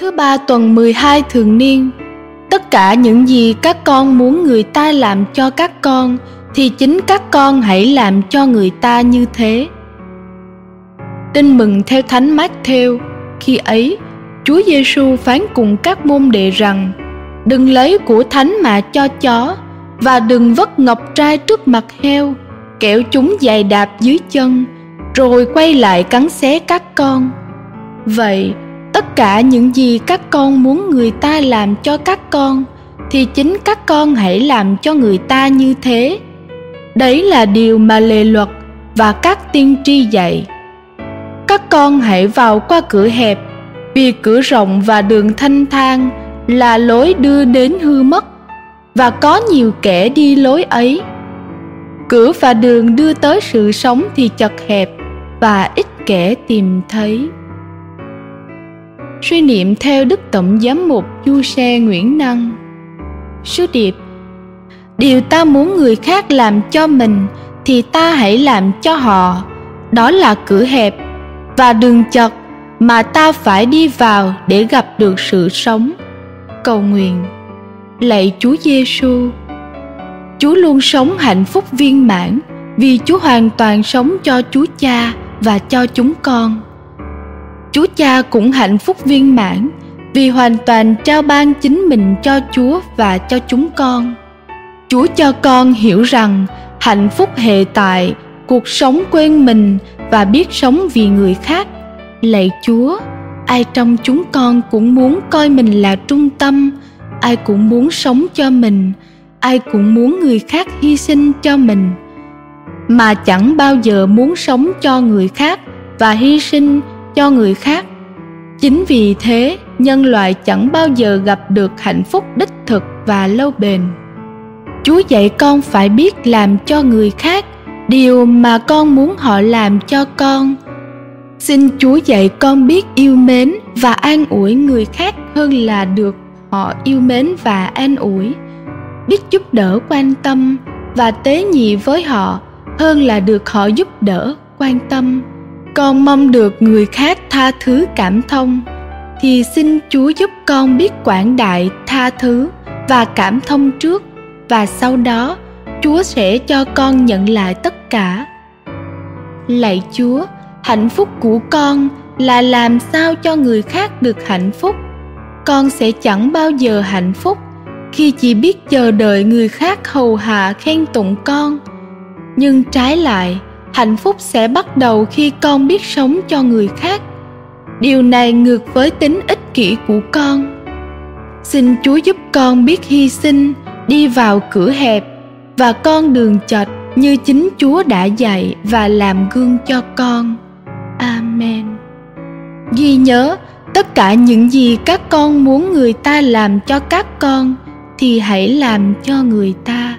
Thứ ba tuần 12 thường niên. Tất cả những gì các con muốn người ta làm cho các con Thì chính các con hãy làm cho người ta như thế. Tin mừng theo Thánh Matthew Khi ấy, Chúa Giêsu phán cùng các môn đệ rằng Đừng lấy của thánh mà cho chó Và đừng vất ngọc trai trước mặt heo Kẻo chúng dài đạp dưới chân Rồi quay lại cắn xé các con. Vậy, tất cả những gì các con muốn người ta làm cho các con, Thì chính các con hãy làm cho người ta như thế. Đấy là điều mà lề luật và các tiên tri dạy. Các con hãy vào qua cửa hẹp, vì cửa rộng và đường thanh thang là lối đưa đến hư mất, và có nhiều kẻ đi lối ấy. Cửa và đường đưa tới sự sống thì chật hẹp và ít kẻ tìm thấy suy niệm theo đức tổng giám mục du xe nguyễn năng. Sứ điệp, điều ta muốn người khác làm cho mình thì ta hãy làm cho họ. Đó là cửa hẹp và đường chật mà ta phải đi vào để gặp được sự sống. Cầu nguyện. Lạy chúa giêsu chúa luôn sống hạnh phúc viên mãn vì chúa hoàn toàn sống cho chúa cha và cho chúng con chúa cha cũng hạnh phúc viên mãn vì hoàn toàn trao ban chính mình cho chúa và cho chúng con. Chúa cho con hiểu rằng hạnh phúc hệ tại, cuộc sống quên mình và biết sống vì người khác. Lạy chúa, ai trong chúng con cũng muốn coi mình là trung tâm, ai cũng muốn sống cho mình, ai cũng muốn người khác hy sinh cho mình. Mà chẳng bao giờ muốn sống cho người khác và hy sinh cho người khác. Chính vì thế, nhân loại chẳng bao giờ gặp được hạnh phúc đích thực và lâu bền. Chúa dạy con phải biết làm cho người khác điều mà con muốn họ làm cho con. Xin chúa dạy con biết yêu mến và an ủi người khác hơn là được họ yêu mến và an ủi. Biết giúp đỡ quan tâm và tế nhị với họ hơn là được họ giúp đỡ quan tâm con mong được người khác tha thứ cảm thông, thì xin chúa giúp con biết quảng đại tha thứ và cảm thông trước, và sau đó chúa sẽ cho con nhận lại tất cả. Lạy chúa, hạnh phúc của con là làm sao cho người khác được hạnh phúc. Con sẽ chẳng bao giờ hạnh phúc khi chỉ biết chờ đợi người khác hầu hạ khen tụng con. Nhưng trái lại hạnh phúc sẽ bắt đầu khi con biết sống cho người khác. Điều này ngược với tính ích kỷ của con. Xin chúa giúp con biết hy sinh, đi vào cửa hẹp và con đường chật như chính chúa đã dạy và làm gương cho con. Amen. Ghi nhớ, tất cả những gì các con muốn người ta làm cho các con thì hãy làm cho người ta.